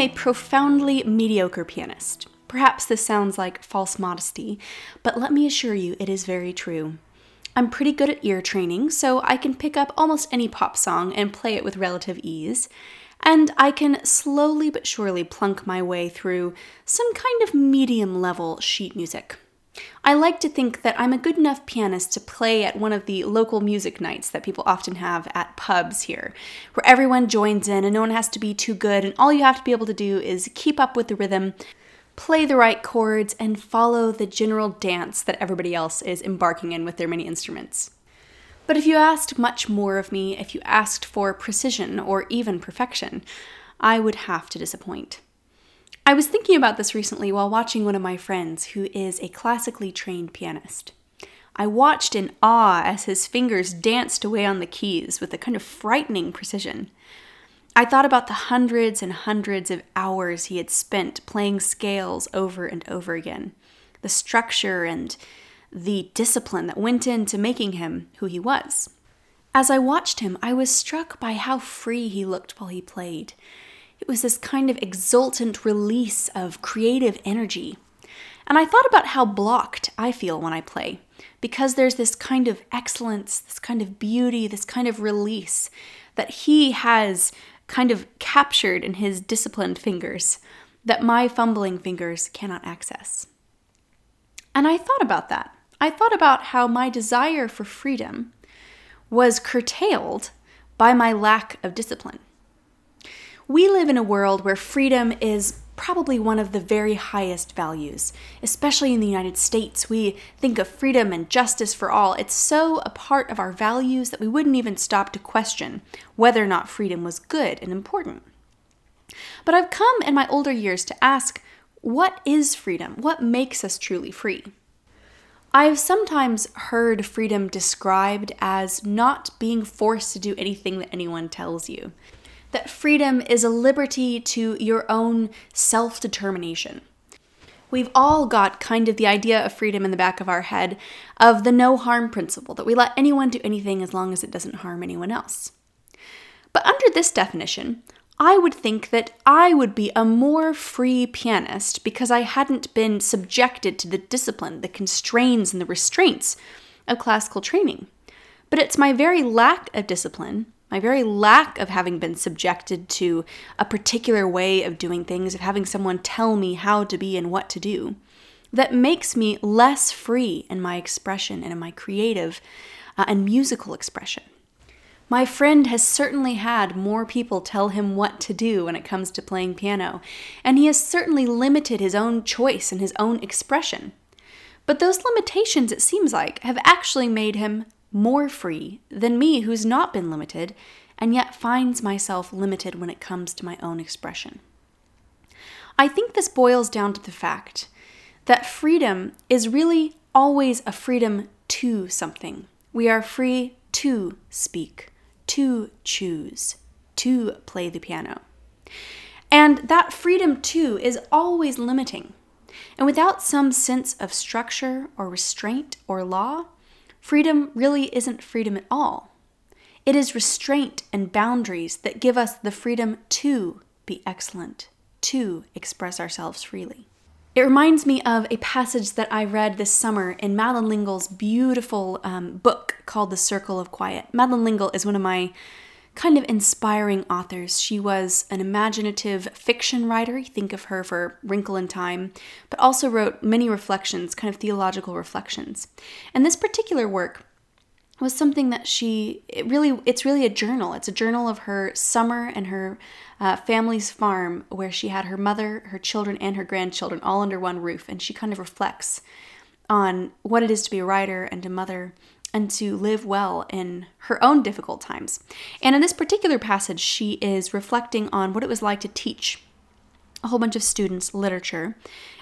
A profoundly mediocre pianist. Perhaps this sounds like false modesty, but let me assure you it is very true. I'm pretty good at ear training, so I can pick up almost any pop song and play it with relative ease. And I can slowly but surely plunk my way through some kind of medium level sheet music. I like to think that I'm a good enough pianist to play at one of the local music nights that people often have at pubs here, where everyone joins in and no one has to be too good, and all you have to be able to do is keep up with the rhythm, play the right chords, and follow the general dance that everybody else is embarking in with their many instruments. But if you asked much more of me, if you asked for precision or even perfection, I would have to disappoint. I was thinking about this recently while watching one of my friends who is a classically trained pianist. I watched in awe as his fingers danced away on the keys with a kind of frightening precision. I thought about the hundreds and hundreds of hours he had spent playing scales over and over again, the structure and the discipline that went into making him who he was. As I watched him, I was struck by how free he looked while he played, it was this kind of exultant release of creative energy. And I thought about how blocked I feel when I play, because there's this kind of excellence, this kind of beauty, this kind of release that he has kind of captured in his disciplined fingers that my fumbling fingers cannot access. And I thought about that. I thought about how my desire for freedom was curtailed by my lack of discipline. We live in a world where freedom is probably one of the very highest values, especially in the United States. We think of freedom and justice for all. It's so a part of our values that we wouldn't even stop to question whether or not freedom was good and important. But I've come in my older years to ask what is freedom? What makes us truly free? I've sometimes heard freedom described as not being forced to do anything that anyone tells you that freedom is a liberty to your own self determination. We've all got kind of the idea of freedom in the back of our head of the no harm principle, that we let anyone do anything as long as it doesn't harm anyone else. But under this definition, I would think that I would be a more free pianist because I hadn't been subjected to the discipline, the constraints, and the restraints of classical training. But it's my very lack of discipline my very lack of having been subjected to a particular way of doing things, of having someone tell me how to be and what to do, that makes me less free in my expression and in my creative uh, and musical expression. My friend has certainly had more people tell him what to do when it comes to playing piano, and he has certainly limited his own choice and his own expression. But those limitations, it seems like, have actually made him more free than me, who's not been limited, and yet finds myself limited when it comes to my own expression. I think this boils down to the fact that freedom is really always a freedom to something. We are free to speak, to choose, to play the piano. And that freedom, too, is always limiting. And without some sense of structure or restraint or law, freedom really isn't freedom at all. It is restraint and boundaries that give us the freedom to be excellent, to express ourselves freely. It reminds me of a passage that I read this summer in Madeleine L'Engle's beautiful um, book called The Circle of Quiet. Madeleine L'Engle is one of my kind of inspiring authors. She was an imaginative fiction writer. think of her for Wrinkle in Time, but also wrote many reflections, kind of theological reflections. And this particular work was something that she it really it's really a journal it's a journal of her summer and her uh, family's farm where she had her mother her children and her grandchildren all under one roof and she kind of reflects on what it is to be a writer and a mother and to live well in her own difficult times. And in this particular passage, she is reflecting on what it was like to teach a whole bunch of students literature.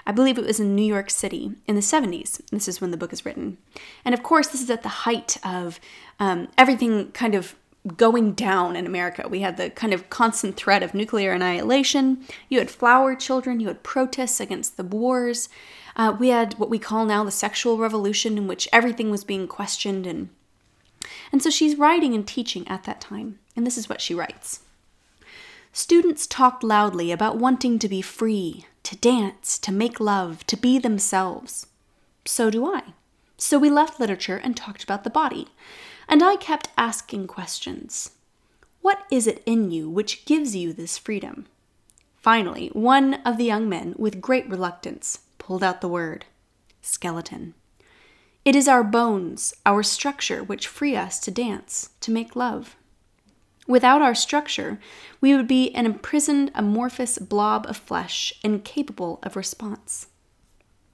I believe it was in New York City in the 70s. This is when the book is written. And of course, this is at the height of um, everything kind of going down in America. We had the kind of constant threat of nuclear annihilation. You had flower children, you had protests against the wars. Uh, we had what we call now the sexual revolution, in which everything was being questioned. And, and so she's writing and teaching at that time. And this is what she writes Students talked loudly about wanting to be free, to dance, to make love, to be themselves. So do I. So we left literature and talked about the body and I kept asking questions. What is it in you which gives you this freedom? Finally, one of the young men, with great reluctance, pulled out the word skeleton. It is our bones, our structure, which free us to dance, to make love. Without our structure, we would be an imprisoned, amorphous blob of flesh, incapable of response.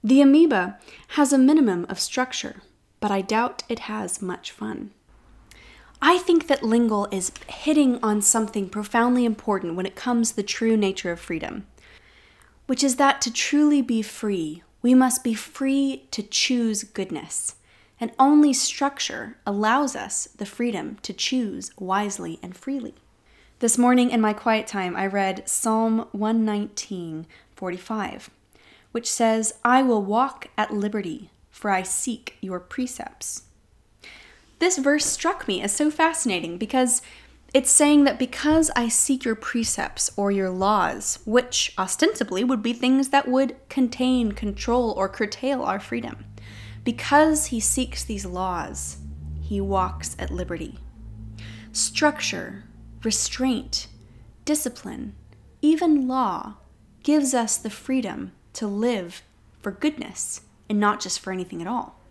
The amoeba has a minimum of structure, but I doubt it has much fun. I think that L'Engle is hitting on something profoundly important when it comes to the true nature of freedom, which is that to truly be free, we must be free to choose goodness. And only structure allows us the freedom to choose wisely and freely. This morning in my quiet time, I read Psalm 119, 45, which says, I will walk at liberty, for I seek your precepts. This verse struck me as so fascinating because it's saying that because I seek your precepts or your laws, which ostensibly would be things that would contain, control, or curtail our freedom, because he seeks these laws, he walks at liberty. Structure, restraint, discipline, even law gives us the freedom to live for goodness and not just for anything at all.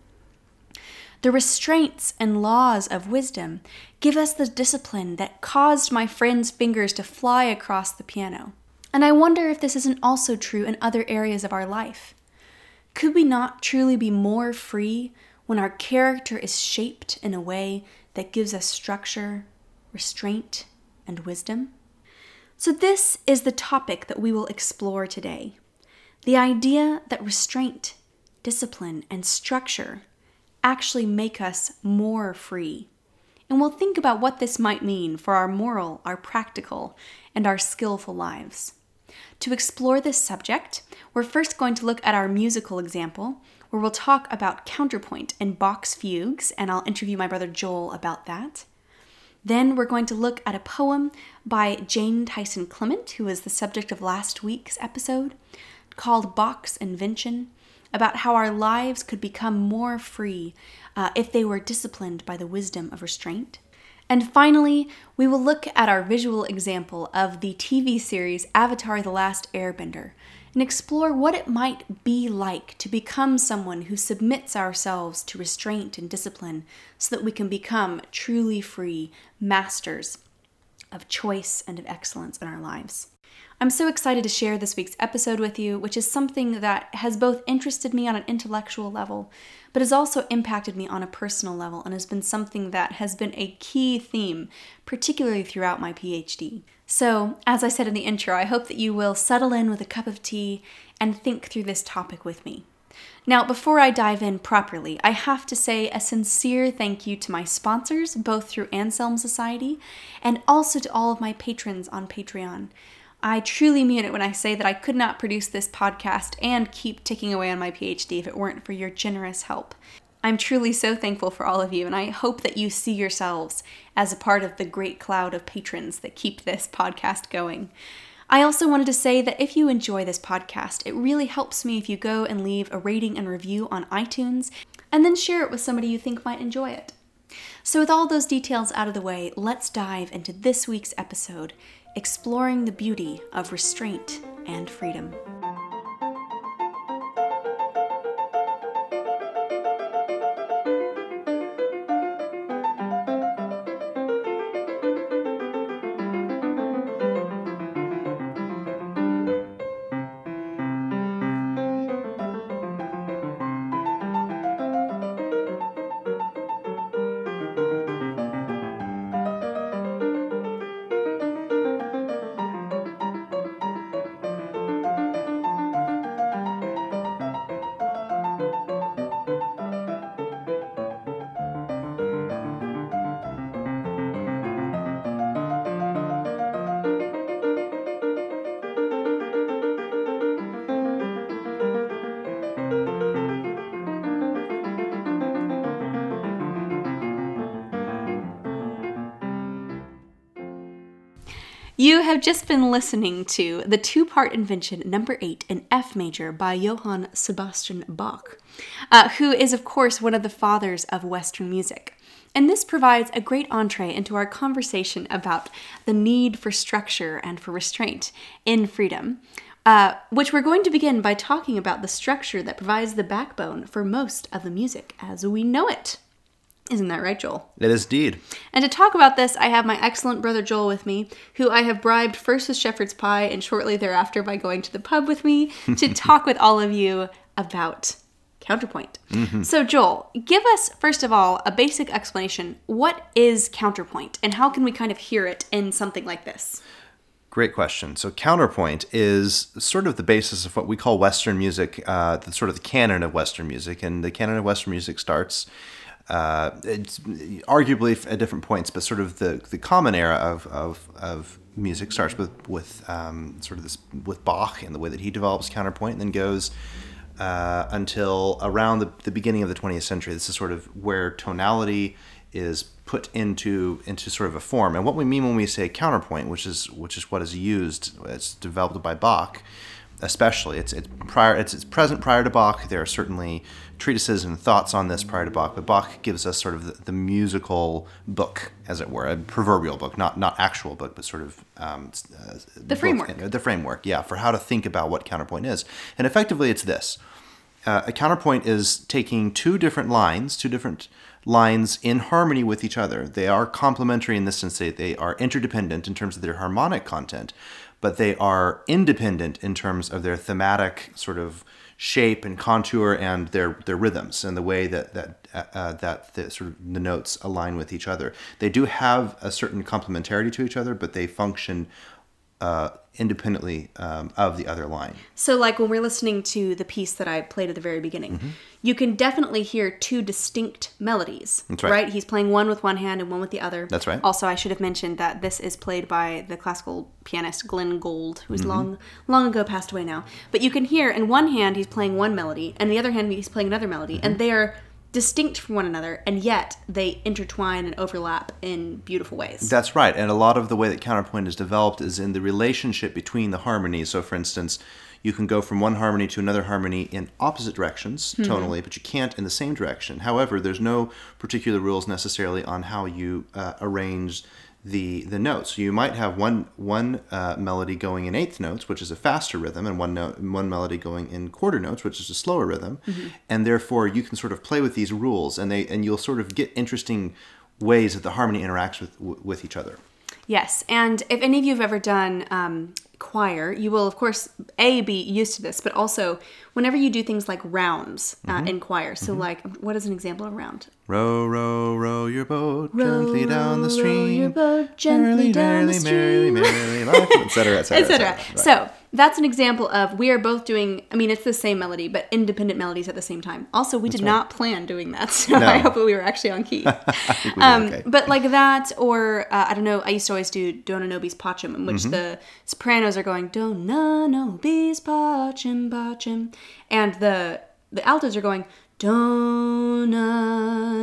The restraints and laws of wisdom give us the discipline that caused my friend's fingers to fly across the piano. And I wonder if this isn't also true in other areas of our life. Could we not truly be more free when our character is shaped in a way that gives us structure, restraint, and wisdom? So, this is the topic that we will explore today the idea that restraint, discipline, and structure actually make us more free. And we'll think about what this might mean for our moral, our practical, and our skillful lives. To explore this subject, we're first going to look at our musical example, where we'll talk about counterpoint and Bach's fugues, and I'll interview my brother Joel about that. Then we're going to look at a poem by Jane Tyson Clement, who is the subject of last week's episode, called Bach's Invention, about how our lives could become more free uh, if they were disciplined by the wisdom of restraint. And finally, we will look at our visual example of the TV series Avatar The Last Airbender and explore what it might be like to become someone who submits ourselves to restraint and discipline so that we can become truly free masters of choice and of excellence in our lives. I'm so excited to share this week's episode with you, which is something that has both interested me on an intellectual level, but has also impacted me on a personal level and has been something that has been a key theme, particularly throughout my PhD. So, as I said in the intro, I hope that you will settle in with a cup of tea and think through this topic with me. Now, before I dive in properly, I have to say a sincere thank you to my sponsors, both through Anselm Society and also to all of my patrons on Patreon. I truly mean it when I say that I could not produce this podcast and keep ticking away on my PhD if it weren't for your generous help. I'm truly so thankful for all of you, and I hope that you see yourselves as a part of the great cloud of patrons that keep this podcast going. I also wanted to say that if you enjoy this podcast, it really helps me if you go and leave a rating and review on iTunes and then share it with somebody you think might enjoy it. So, with all those details out of the way, let's dive into this week's episode exploring the beauty of restraint and freedom. Have just been listening to the two part invention number eight in F major by Johann Sebastian Bach, uh, who is, of course, one of the fathers of Western music. And this provides a great entree into our conversation about the need for structure and for restraint in freedom, uh, which we're going to begin by talking about the structure that provides the backbone for most of the music as we know it. Isn't that right, Joel? It is indeed. And to talk about this, I have my excellent brother Joel with me, who I have bribed first with shepherd's pie and shortly thereafter by going to the pub with me to talk with all of you about counterpoint. Mm-hmm. So, Joel, give us, first of all, a basic explanation. What is counterpoint, and how can we kind of hear it in something like this? Great question. So, counterpoint is sort of the basis of what we call Western music, uh, the sort of the canon of Western music. And the canon of Western music starts uh, it's arguably at different points, but sort of the, the common era of, of, of music starts with with um, sort of this with Bach and the way that he develops counterpoint, and then goes uh, until around the, the beginning of the 20th century. This is sort of where tonality is put into into sort of a form. And what we mean when we say counterpoint, which is which is what is used, it's developed by Bach, especially. It's it's prior. It's, it's present prior to Bach. There are certainly treatises and thoughts on this prior to Bach, but Bach gives us sort of the, the musical book, as it were, a proverbial book, not not actual book, but sort of um, uh, the framework. the framework, yeah, for how to think about what counterpoint is. And effectively, it's this: uh, a counterpoint is taking two different lines, two different lines in harmony with each other. They are complementary in this sense; they, they are interdependent in terms of their harmonic content, but they are independent in terms of their thematic sort of shape and contour and their their rhythms and the way that that uh, uh, that the sort of the notes align with each other. They do have a certain complementarity to each other, but they function uh, independently um, of the other line. So, like when we're listening to the piece that I played at the very beginning, mm-hmm. you can definitely hear two distinct melodies. That's right. right. He's playing one with one hand and one with the other. That's right. Also, I should have mentioned that this is played by the classical pianist Glenn Gould, who's mm-hmm. long, long ago passed away now. But you can hear in one hand he's playing one melody, and the other hand he's playing another melody, mm-hmm. and they are distinct from one another, and yet they intertwine and overlap in beautiful ways. That's right. And a lot of the way that counterpoint is developed is in the relationship between the harmonies. So, for instance, you can go from one harmony to another harmony in opposite directions mm-hmm. tonally, but you can't in the same direction. However, there's no particular rules necessarily on how you uh, arrange the the notes. So You might have one one uh, melody going in eighth notes, which is a faster rhythm, and one note one melody going in quarter notes, which is a slower rhythm, mm-hmm. and therefore you can sort of play with these rules, and they and you'll sort of get interesting ways that the harmony interacts with with each other. Yes, and if any of you have ever done um, choir, you will of course a be used to this, but also whenever you do things like rounds uh, mm-hmm. in choir. So, mm-hmm. like, what is an example of round? Row, row, row your boat row, gently down the stream. Row your boat gently merrily, down merrily, the stream. Merrily, merrily, etc., etc., etc. So that's an example of we are both doing. I mean, it's the same melody, but independent melodies at the same time. Also, we that's did right. not plan doing that, so no. I hope that we were actually on key. um, okay. But like that, or uh, I don't know. I used to always do Dona Nobis Pacem, in which mm-hmm. the sopranos are going Dona Nobis Pacem Pacem, and the the altos are going Dona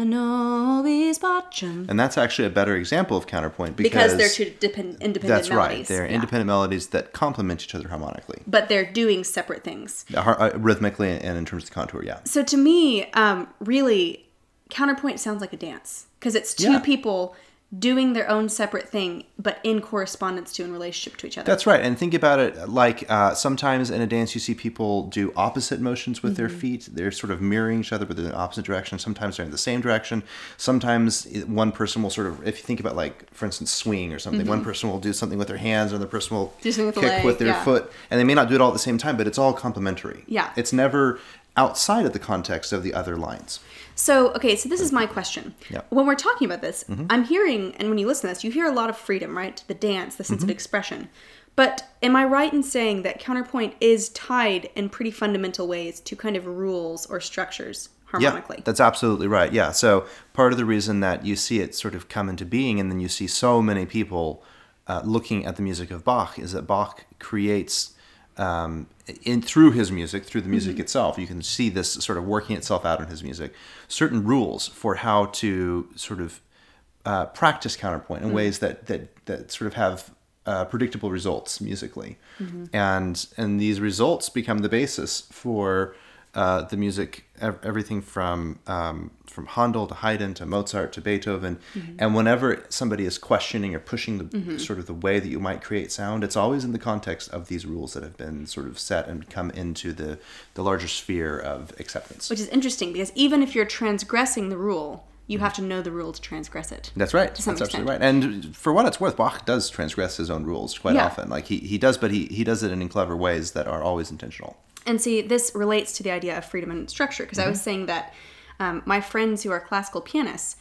nobis pacem. And that's actually a better example of counterpoint because, because they're two depend- independent that's melodies. right. They're yeah. independent melodies that complement each other harmonically. But they're doing separate things. Uh, rhythmically and in terms of contour, yeah. So to me, um, really, counterpoint sounds like a dance because it's two yeah. people doing their own separate thing, but in correspondence to and relationship to each other. That's right. And think about it like uh, sometimes in a dance, you see people do opposite motions with mm-hmm. their feet. They're sort of mirroring each other, but in the opposite direction. Sometimes they're in the same direction. Sometimes one person will sort of, if you think about like, for instance, swing or something, mm-hmm. one person will do something with their hands, and the person will kick with, with their yeah. foot, and they may not do it all at the same time, but it's all complementary. Yeah. It's never outside of the context of the other lines. So, okay, so this is my question. Yeah. When we're talking about this, mm-hmm. I'm hearing, and when you listen to this, you hear a lot of freedom, right? The dance, the sense mm-hmm. of expression. But am I right in saying that counterpoint is tied in pretty fundamental ways to kind of rules or structures harmonically? Yeah, that's absolutely right. Yeah. So, part of the reason that you see it sort of come into being and then you see so many people uh, looking at the music of Bach is that Bach creates um, in through his music, through the music mm-hmm. itself, you can see this sort of working itself out in his music. Certain rules for how to sort of uh, practice counterpoint in mm-hmm. ways that that that sort of have uh, predictable results musically, and and these results become the basis for uh, the music, ev- everything from um, from Handel to Haydn to Mozart to Beethoven, and whenever somebody is questioning or pushing the sort of the way that you might create sound, it's always in the context of these rules that have been sort of set and come into the the larger sphere of acceptance. Which is interesting because even if you're transgressing the rule, you have to know the rule to transgress it. That's right. some That's absolutely right. And for what it's worth, Bach does transgress his own rules quite Yeah. often. Like he, he does, but he, he does it in clever ways that are always intentional. And see, this relates to the idea of freedom and structure because I was saying that um, my friends who are classical pianists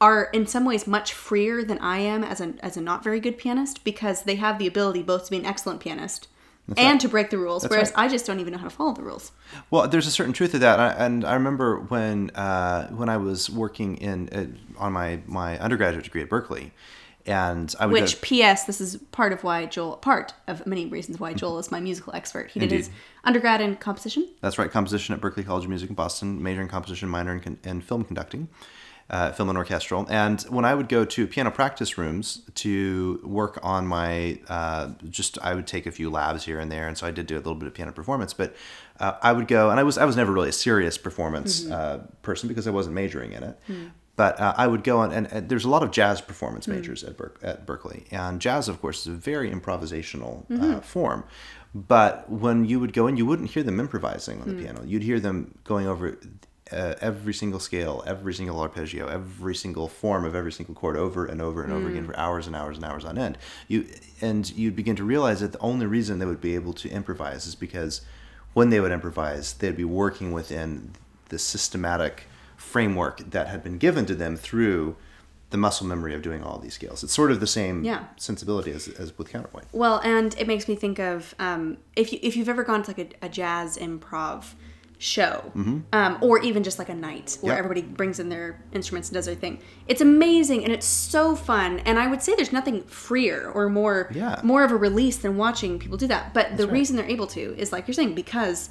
are in some ways much freer than I am as a as a not very good pianist because they have the ability both to be an excellent pianist and to break the rules, whereas right. I just don't even know how to follow the rules. Well, there's a certain truth to that, I- and I remember when uh, when I was working in uh, on my my undergraduate degree at Berklee, and I would Which, go, P.S., this is part of why Joel, part of many reasons why Joel is my musical expert. He did his undergrad in composition. That's right, composition at Berklee College of Music in Boston, major in composition, minor in, con- in film conducting, uh, film and orchestral. And when I would go to piano practice rooms to work on my, uh, just I would take a few labs here and there, and so I did do a little bit of piano performance. But uh, I would go, and I was I was never really a serious performance uh, person because I wasn't majoring in it. But uh, I would go on, and, and there's a lot of jazz performance majors at, Ber- at Berklee, and jazz, of course, is a very improvisational uh, form. But when you would go in, you wouldn't hear them improvising on the piano. You'd hear them going over uh, every single scale, every single arpeggio, every single form of every single chord over and over and over again for hours and hours and hours on end. You and you'd begin to realize that the only reason they would be able to improvise is because when they would improvise, they'd be working within the systematic framework that had been given to them through the muscle memory of doing all these scales. It's sort of the same Yeah. sensibility as, as with counterpoint. Well, and it makes me think of um, if you if you've ever gone to like a, a jazz improv show, um, or even just like a night where Yep. everybody brings in their instruments and does their thing. It's amazing and it's so fun. And I would say there's nothing freer or more Yeah. more of a release than watching people do that. But the right. reason they're able to is like you're saying because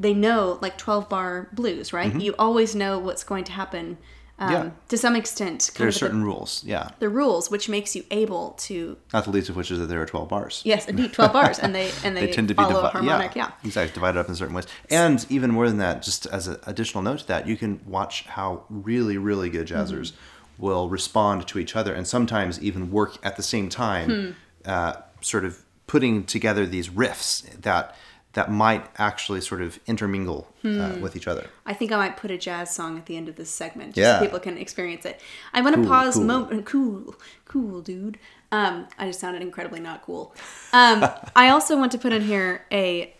they know like 12 bar blues, right? You always know what's going to happen. Um, Mm-hmm. Yeah. To some extent, There are certain rules, yeah. the, the rules, which makes you able to Not the least of which is that there are 12 bars. Yes, indeed, twelve bars, and they and they, they tend to be divi- harmonic. Yeah. exactly divided up in certain ways and even more than that just as an additional note to that you can watch how really really good jazzers Mm-hmm. will respond to each other and sometimes even work at the same time Hmm. uh, sort of putting together these riffs that that might actually sort of intermingle Hmm. uh, with each other I think I might put a jazz song at the end of this segment, just Yeah. so people can experience it. I want to Cool, pause. cool. Mo- cool, cool, dude. Um, I just sounded incredibly not cool. Um, I also want to put in here a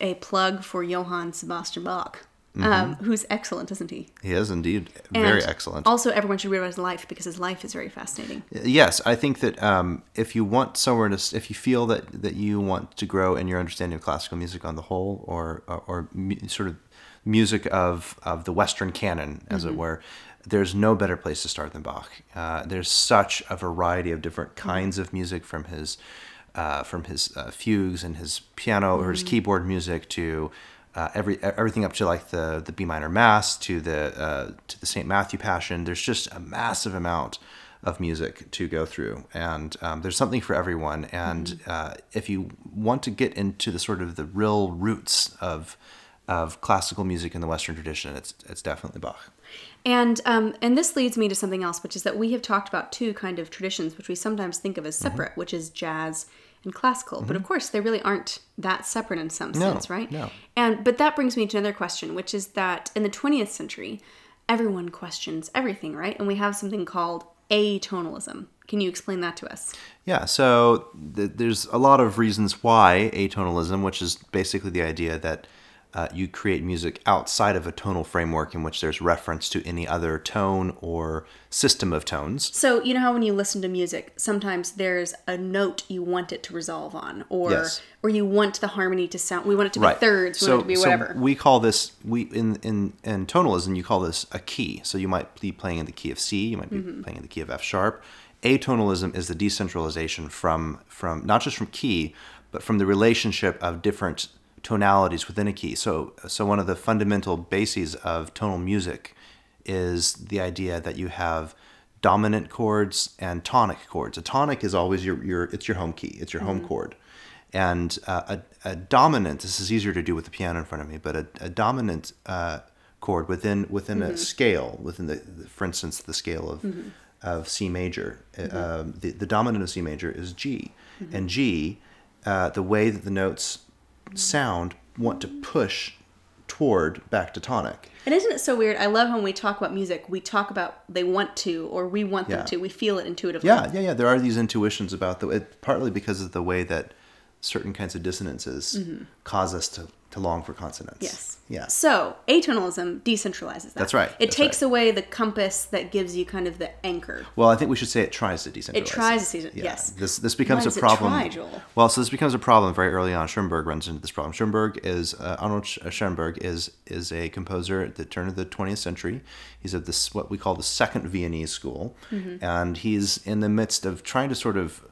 a plug for Johann Sebastian Bach, um, Mm-hmm. who's excellent, isn't he? he is indeed And very excellent Also, everyone should read about his life because his life is very fascinating. Yes, I think that um, if you want somewhere to, if you feel that that you want to grow in your understanding of classical music on the whole, or or, or mu- sort of music of of the Western canon, as it were, there's no better place to start than Bach. Uh, there's such a variety of different kinds of music from his uh, from his uh, fugues and his piano or his keyboard music to uh, every everything up to like the the B minor mass to the uh, to the Saint Matthew Passion. There's just a massive amount of music to go through, and um, there's something for everyone. And uh, if you want to get into the sort of the real roots of of classical music in the Western tradition, it's it's definitely Bach. And um, and this leads me to something else, which is that we have talked about two kind of traditions, which we sometimes think of as Mm-hmm. separate, which is jazz and classical. But mm-hmm. of course, they really aren't that separate in some sense, right? no. And but that brings me to another question, which is that in the 20th century, everyone questions everything, right? And we have something called atonalism. Can you explain that to us? Yeah, so th- there's a lot of reasons why atonalism, which is basically the idea that uh, you create music outside of a tonal framework in which there's reference to any other tone or system of tones. So you know how when you listen to music, sometimes there's a note you want it to resolve on, or Yes. or you want the harmony to sound. We want it to be Right. thirds. We want it to be whatever. we call this we in in in tonalism you call this a key. So you might be playing in the key of C, you might be Mm-hmm. playing in the key of F sharp. Atonalism is the decentralization from from not just from key, but from the relationship of different tonalities within a key. So so one of the fundamental bases of tonal music is the idea that you have dominant chords and tonic chords. A tonic is always your, your it's your home key, it's your home chord. And uh, a, a dominant, this is easier to do with the piano in front of me, but a, a dominant uh, chord within within a scale, within the, for instance, the scale of of C major, uh, um, the, the dominant of C major is G. And G, uh, the way that the notes sound want to push toward back to tonic. And isn't it so weird? I love when we talk about music, we talk about they want to or we want them Yeah. to. We feel it intuitively. Yeah, yeah, yeah. There are these intuitions about the it, partly because of the way that certain kinds of dissonances mm-hmm. cause us to, to long for consonance. Yes. Yeah. So atonalism decentralizes that. That's right, It that's takes right. away the compass that gives you kind of the anchor. Well, I think we should say it tries to decentralize. It tries to dece- Yeah. yes. This this becomes a problem. try, Joel? Well, so this becomes a problem very early on. Schoenberg runs into this problem. Schoenberg is uh, Arnold Sch- Schoenberg is is a composer at the turn of the 20th century. He's of this what we call the second Viennese school, Mm-hmm. and he's in the midst of trying to sort of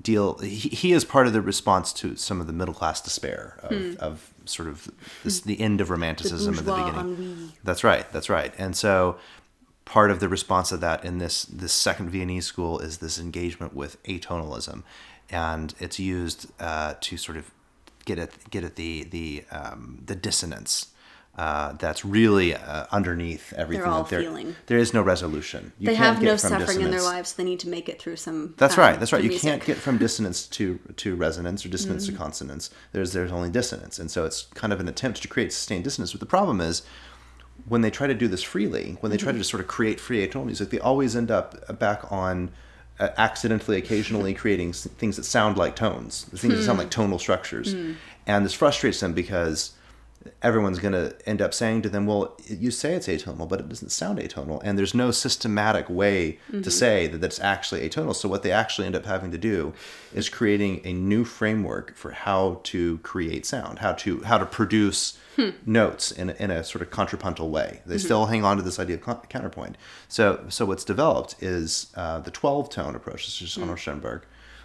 deal. He, he is part of the response to some of the middle class despair of, of sort of this, the end of romanticism at the Hmm. bourgeois beginning. ennui. That's right. That's right. And so part of the response of that in this this second Viennese school is this engagement with atonalism, and it's used uh, to sort of get at get at the the um, the dissonance. Uh, that's really uh, underneath everything. all that there, feeling. there is no resolution. You They have no suffering in their lives, so they need to make it through some. that's um, right. That's right. You can't get from dissonance to to resonance or dissonance Mm-hmm. to consonance. There's there's only dissonance, and so it's kind of an attempt to create sustained dissonance. But the problem is when they try to do this freely, when they try to Mm-hmm. just sort of create free atonal music, they always end up back on uh, accidentally, occasionally creating things that sound like tones, things that sound Hmm. like tonal structures, and this frustrates them because everyone's going to end up saying to them, "Well, you say it's atonal, but it doesn't sound atonal," and there's no systematic way Mm-hmm. to say that that's actually atonal. So what they actually end up having to do is creating a new framework for how to create sound, how to how to produce Hmm. notes in a, in a sort of contrapuntal way. Mm-hmm. They still hang on to this idea of counterpoint. So so what's developed is uh, the 12 tone approach. This is. Arnold Schoenberg.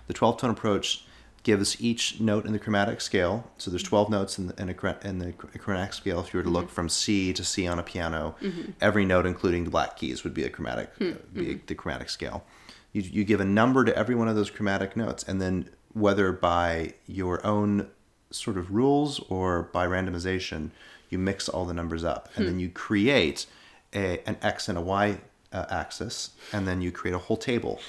The 12 tone approach gives each note in the chromatic scale. So there's 12 notes in the, in, a, in the chromatic scale. If you were to Mm-hmm. look from C to C on a piano, every note, including the black keys, would be a chromatic, Hmm. uh, be the chromatic scale. You, you give a number to every one of those chromatic notes, and then whether by your own sort of rules or by randomization, you mix all the numbers up, and Hmm. then you create a, an x and a y uh, axis, and then you create a whole table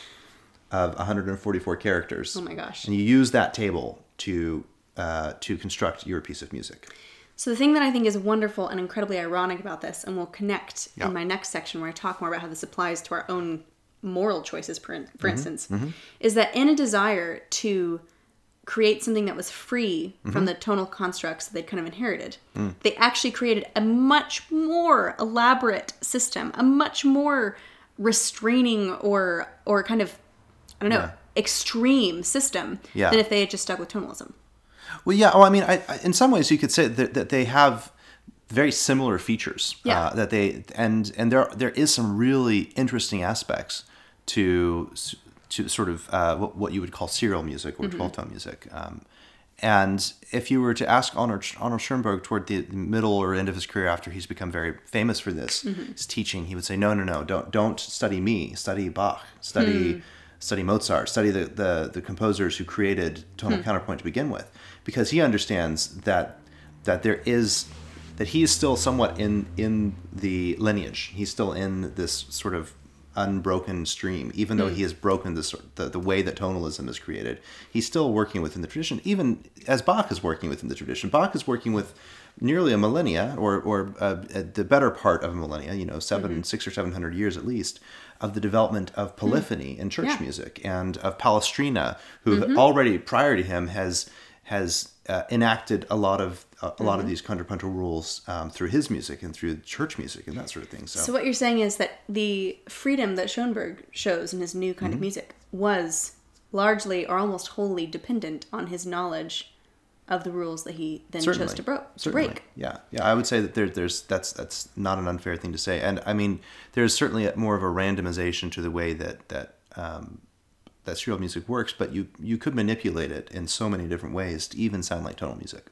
of 144 characters. Oh my gosh. And you use that table to uh, to construct your piece of music. So the thing that I think is wonderful and incredibly ironic about this, and we'll connect Yeah. in my next section where I talk more about how this applies to our own moral choices, for, in- for mm-hmm. instance, mm-hmm. is that in a desire to create something that was free from mm-hmm. the tonal constructs that they'd kind of inherited, mm. they actually created a much more elaborate system, a much more restraining or or kind of I don't know Yeah. extreme system Yeah. than if they had just stuck with tonalism. Well, yeah. Well, I mean, I, I, in some ways, you could say that, that they have very similar features. Yeah. Uh, that they and and there there is some really interesting aspects to to sort of uh, what, what you would call serial music or 12 tone music. Um, and if you were to ask Arnold, Arnold Schoenberg toward the middle or end of his career, after he's become very famous for this, his teaching, he would say, "No, no, no, don't don't study me. Study Bach. Study study Mozart. Study the, the the composers who created tonal hmm. counterpoint to begin with, because he understands that that there is that he is still somewhat in in the lineage. He's still in this sort of unbroken stream, even though hmm. he has broken this the, the way that tonalism is created. He's still working within the tradition, even as Bach is working within the tradition. Bach is working with nearly a millennia, or or uh, the better part of a millennia, you know, 7 hmm. six or seven hundred years at least, of the development of polyphony in church Yeah. music and of Palestrina, who already prior to him has has uh, enacted a lot of uh, a lot of these contrapuntal rules um, through his music and through church music and that sort of thing. So, So what you're saying is that the freedom that Schoenberg shows in his new kind Mm-hmm. of music was largely or almost wholly dependent on his knowledge of the rules that he then chose to, bro- to break. Yeah, yeah. I would say that there, there's that's that's not an unfair thing to say, and I mean there's certainly a, more of a randomization to the way that that um, that serial music works, but you you could manipulate it in so many different ways to even sound like tonal music.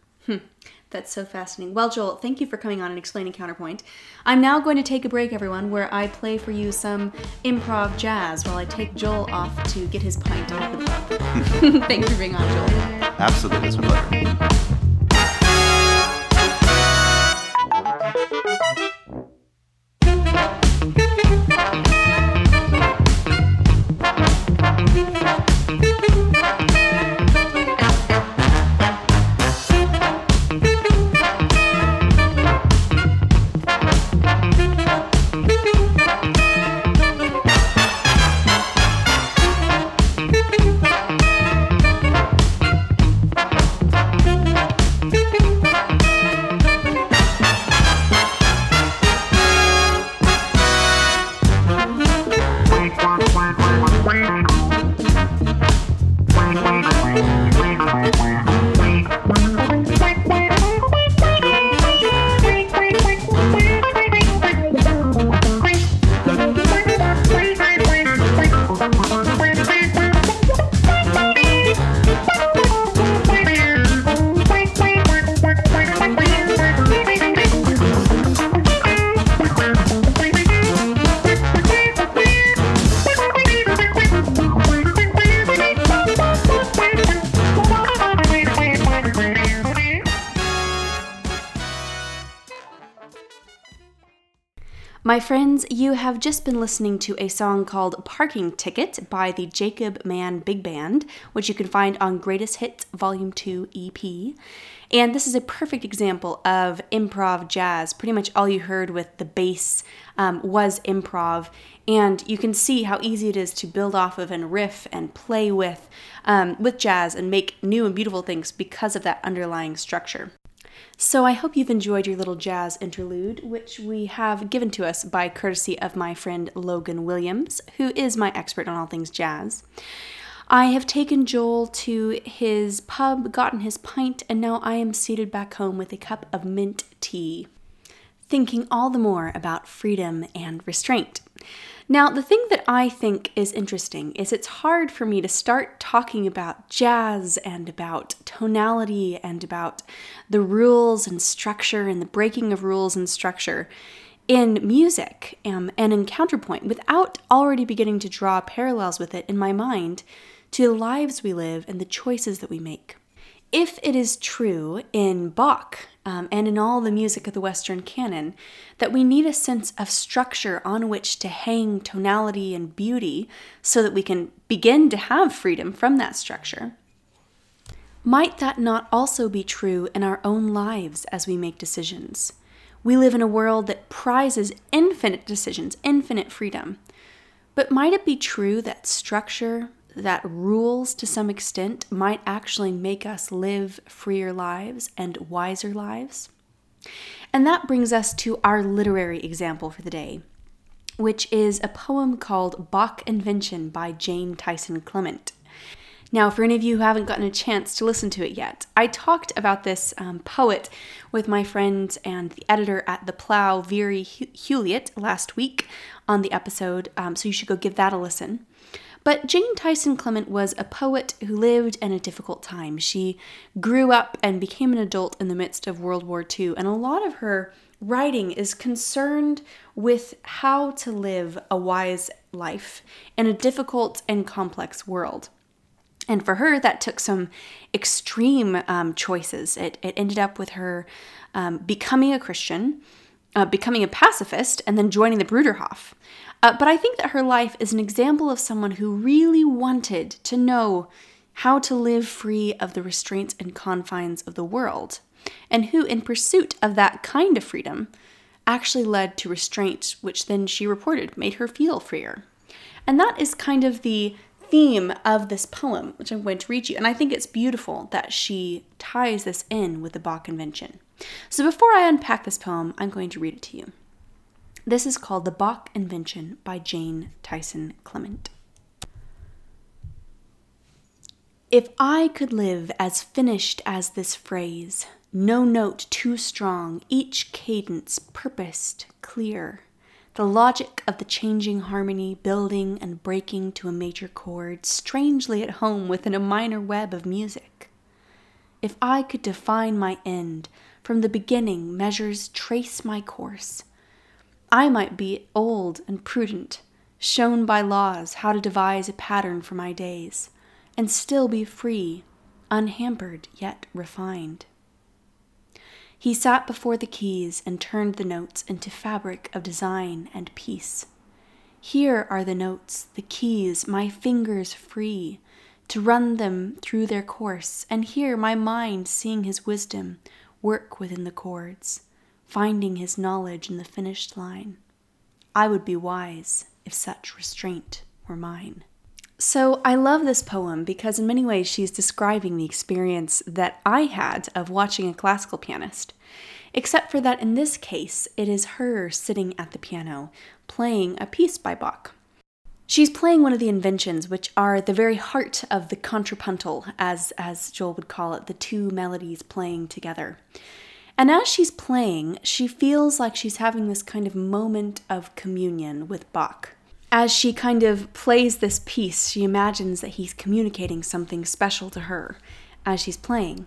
That's so fascinating. Well, Joel, thank you for coming on and explaining counterpoint. I'm now going to take a break, everyone, where I play for you some improv jazz while I take Joel off to get his pint at the pub. Thanks for being on, Joel. Absolutely, pleasure. My friends, you have just been listening to a song called Parking Ticket by the Jacob Mann Big Band, which you can find on Greatest Hits Volume 2 EP. And this is a perfect example of improv jazz. Pretty much all you heard with the bass um, was improv. And you can see how easy it is to build off of and riff and play with um, with jazz and make new and beautiful things because of that underlying structure. So I hope you've enjoyed your little jazz interlude, which we have given to us by courtesy of my friend Logan Williams, who is my expert on all things jazz. I have taken Joel to his pub, gotten his pint, and now I am seated back home with a cup of mint tea, thinking all the more about freedom and restraint. Now, the thing that I think is interesting is it's hard for me to start talking about jazz and about tonality and about the rules and structure and the breaking of rules and structure in music um, and in counterpoint without already beginning to draw parallels with it in my mind to the lives we live and the choices that we make. If it is true in Bach um, and in all the music of the Western canon that we need a sense of structure on which to hang tonality and beauty so that we can begin to have freedom from that structure, might that not also be true in our own lives as we make decisions? We live in a world that prizes infinite decisions, infinite freedom. But might it be true that structure that rules to some extent might actually make us live freer lives and wiser lives. And that brings us to our literary example for the day, which is a poem called Bach Invention by Jane Tyson Clement. Now, for any of you who haven't gotten a chance to listen to it yet, I talked about this um, poet with my friend and the editor at The Plough, Veery Huleatt, last week on the episode, um, so you should go give that a listen. But Jane Tyson Clement was a poet who lived in a difficult time. She grew up and became an adult in the midst of World War II, and a lot of her writing is concerned with how to live a wise life in a difficult and complex world. And for her, that took some extreme um, choices. It, it ended up with her um, becoming a Christian, uh, becoming a pacifist, and then joining the Bruderhof. Uh, but I think that her life is an example of someone who really wanted to know how to live free of the restraints and confines of the world, and who, in pursuit of that kind of freedom, actually led to restraint, which then she reported made her feel freer. And that is kind of the theme of this poem, which I'm going to read to you. And I think it's beautiful that she ties this in with the Bach Invention. So before I unpack this poem, I'm going to read it to you. This is called The Bach Invention by Jane Tyson Clement. If I could live as finished as this phrase, no note too strong, each cadence purposed, clear, the logic of the changing harmony building and breaking to a major chord, strangely at home within a minor web of music. If I could define my end from the beginning measures trace my course. I might be old and prudent, shown by laws how to devise a pattern for my days, and still be free, unhampered yet refined. He sat before the keys and turned the notes into fabric of design and peace. Here are the notes, the keys, my fingers free to run them through their course, and here my mind seeing his wisdom work within the chords, finding his knowledge in the finished line. I would be wise if such restraint were mine. So I love this poem because, in many ways, she's describing the experience that I had of watching a classical pianist. Except for that, in this case, it is her sitting at the piano playing a piece by Bach. She's playing one of the inventions, which are the very heart of the contrapuntal, as, as Joel would call it, the two melodies playing together. And as she's playing, she feels like she's having this kind of moment of communion with Bach. As she kind of plays this piece, she imagines that he's communicating something special to her as she's playing.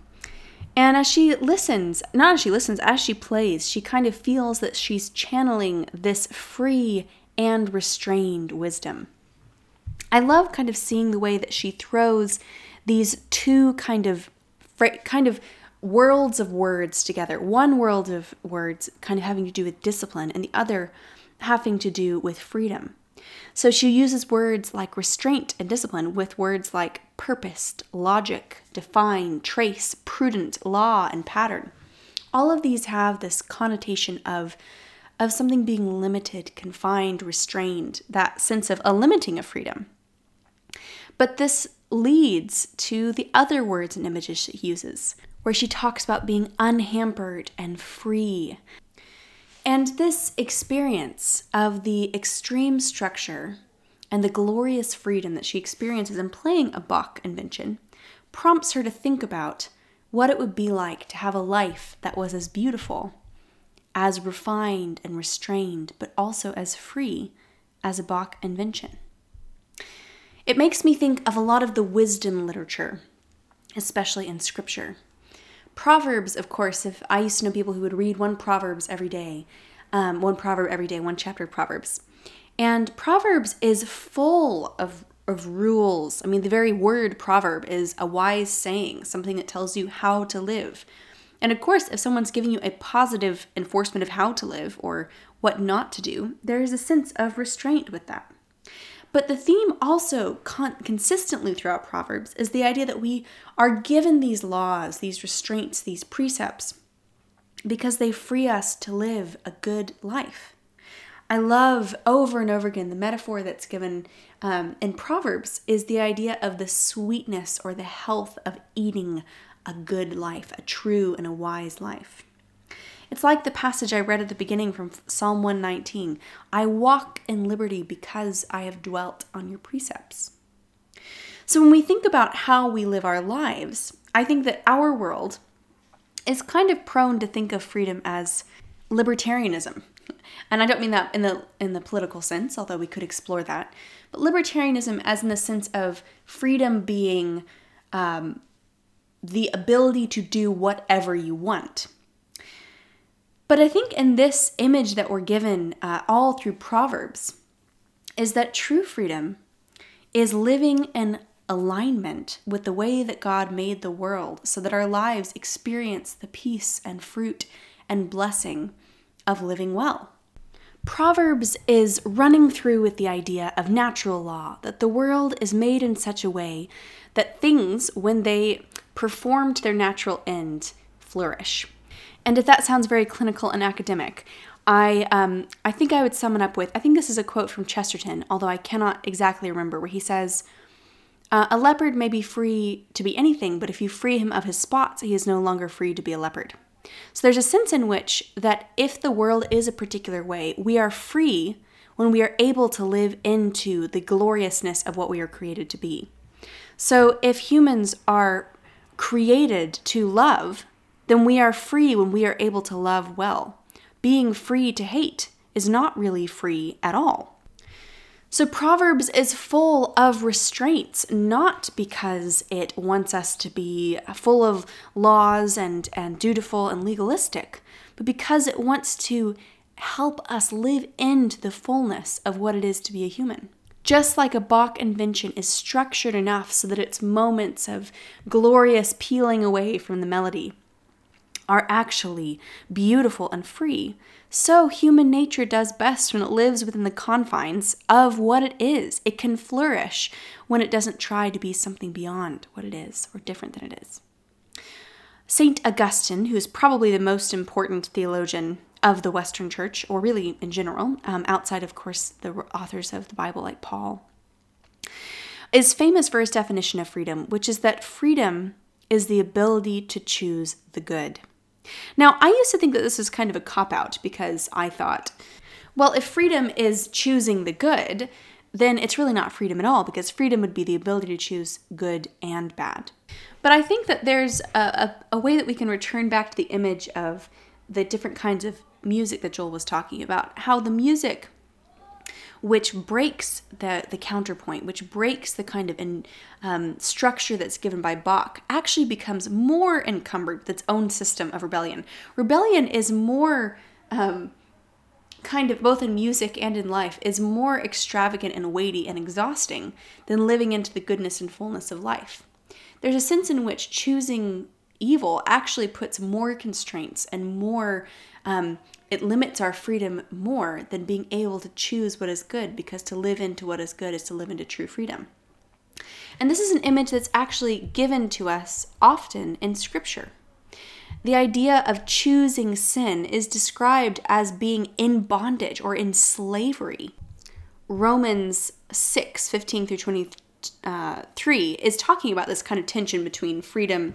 And as she listens, not as she listens, as she plays, she kind of feels that she's channeling this free and restrained wisdom. I love kind of seeing the way that she throws these two kind of kind of worlds of words together. One world of words kind of having to do with discipline and the other having to do with freedom. So she uses words like restraint and discipline with words like purposed, logic, define, trace, prudent, law, and pattern. All of these have this connotation of of something being limited, confined, restrained, that sense of a limiting of freedom. But this leads to the other words and images she uses, where she talks about being unhampered and free. And this experience of the extreme structure and the glorious freedom that she experiences in playing a Bach invention prompts her to think about what it would be like to have a life that was as beautiful as refined and restrained, but also as free as a Bach invention. It makes me think of a lot of the wisdom literature, especially in scripture. Proverbs, of course, if I used to know people who would read one Proverbs every day, um, one proverb every day, one chapter of Proverbs. And Proverbs is full of, of rules. I mean, the very word proverb is a wise saying, something that tells you how to live. And of course, if someone's giving you a positive enforcement of how to live or what not to do, there is a sense of restraint with that. But the theme also con- consistently throughout Proverbs is the idea that we are given these laws, these restraints, these precepts, because they free us to live a good life. I love over and over again the metaphor that's given um, in Proverbs is the idea of the sweetness or the health of eating a good life, a true and a wise life. It's like the passage I read at the beginning from Psalm 119 I walk in liberty because I have dwelt on your precepts. So, when we think about how we live our lives, I think that our world is kind of prone to think of freedom as libertarianism. And I don't mean that in the in the political sense, although we could explore that. But libertarianism, as in the sense of freedom being um, the ability to do whatever you want. But I think in this image that we're given uh, all through Proverbs is that true freedom is living in alignment with the way that God made the world so that our lives experience the peace and fruit and blessing of living well. Proverbs is running through with the idea of natural law, that the world is made in such a way that things, when they perform to their natural end, flourish. And if that sounds very clinical and academic, I um, I think I would sum it up with I think this is a quote from Chesterton, although I cannot exactly remember, where he says, uh, "A leopard may be free to be anything, but if you free him of his spots, he is no longer free to be a leopard." So there's a sense in which that if the world is a particular way, we are free when we are able to live into the gloriousness of what we are created to be. So if humans are created to love, then we are free when we are able to love well. Being free to hate is not really free at all. So, Proverbs is full of restraints, not because it wants us to be full of laws and, and dutiful and legalistic, but because it wants to help us live into the fullness of what it is to be a human. Just like a Bach invention is structured enough so that its moments of glorious peeling away from the melody are actually beautiful and free, so human nature does best when it lives within the confines of what it is. It can flourish when it doesn't try to be something beyond what it is or different than it is. St. Augustine, who is probably the most important theologian of the Western Church, or really in general, um, outside, of course, the authors of the Bible like Paul, is famous for his definition of freedom, which is that freedom is the ability to choose the good. Now, I used to think that this was kind of a cop out because I thought, well, if freedom is choosing the good, then it's really not freedom at all because freedom would be the ability to choose good and bad. But I think that there's a, a, a way that we can return back to the image of the different kinds of music that Joel was talking about, how the music which breaks the, the counterpoint, which breaks the kind of in, um, structure that's given by Bach, actually becomes more encumbered with its own system of rebellion. Rebellion is more um, kind of both in music and in life is more extravagant and weighty and exhausting than living into the goodness and fullness of life. There's a sense in which choosing evil actually puts more constraints and more um, it limits our freedom more than being able to choose what is good because to live into what is good is to live into true freedom. And this is an image that's actually given to us often in Scripture. The idea of choosing sin is described as being in bondage or in slavery. Romans 6 15 through 23 uh, is talking about this kind of tension between freedom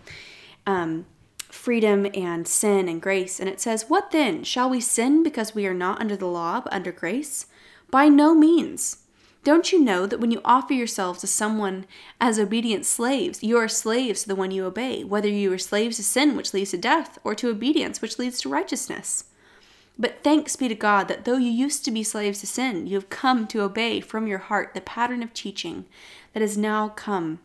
um, freedom and sin and grace. And it says, What then? Shall we sin because we are not under the law, but under grace? By no means. Don't you know that when you offer yourselves to someone as obedient slaves, you are slaves to the one you obey, whether you are slaves to sin, which leads to death, or to obedience, which leads to righteousness? But thanks be to God that though you used to be slaves to sin, you have come to obey from your heart the pattern of teaching that has now come